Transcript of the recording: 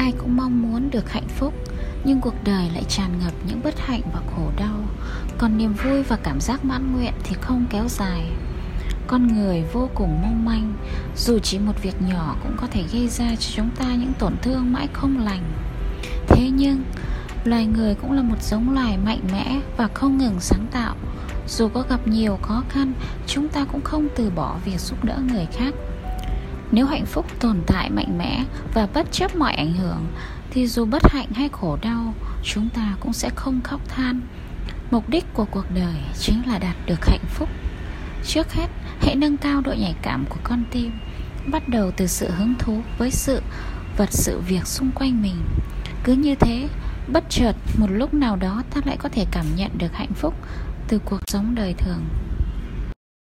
ai cũng mong muốn được hạnh phúc, nhưng cuộc đời lại tràn ngập những bất hạnh và khổ đau. Còn niềm vui và cảm giác mãn nguyện thì không kéo dài. Con người vô cùng mong manh, dù chỉ một việc nhỏ cũng có thể gây ra cho chúng ta những tổn thương mãi không lành. Thế nhưng, loài người cũng là một giống loài mạnh mẽ và không ngừng sáng tạo. Dù có gặp nhiều khó khăn, chúng ta cũng không từ bỏ việc giúp đỡ người khác nếu hạnh phúc tồn tại mạnh mẽ và bất chấp mọi ảnh hưởng, thì dù bất hạnh hay khổ đau, chúng ta cũng sẽ không khóc than. Mục đích của cuộc đời chính là đạt được hạnh phúc. Trước hết, hãy nâng cao độ nhạy cảm của con tim, bắt đầu từ sự hứng thú với sự vật sự việc xung quanh mình. Cứ như thế, bất chợt một lúc nào đó ta lại có thể cảm nhận được hạnh phúc từ cuộc sống đời thường.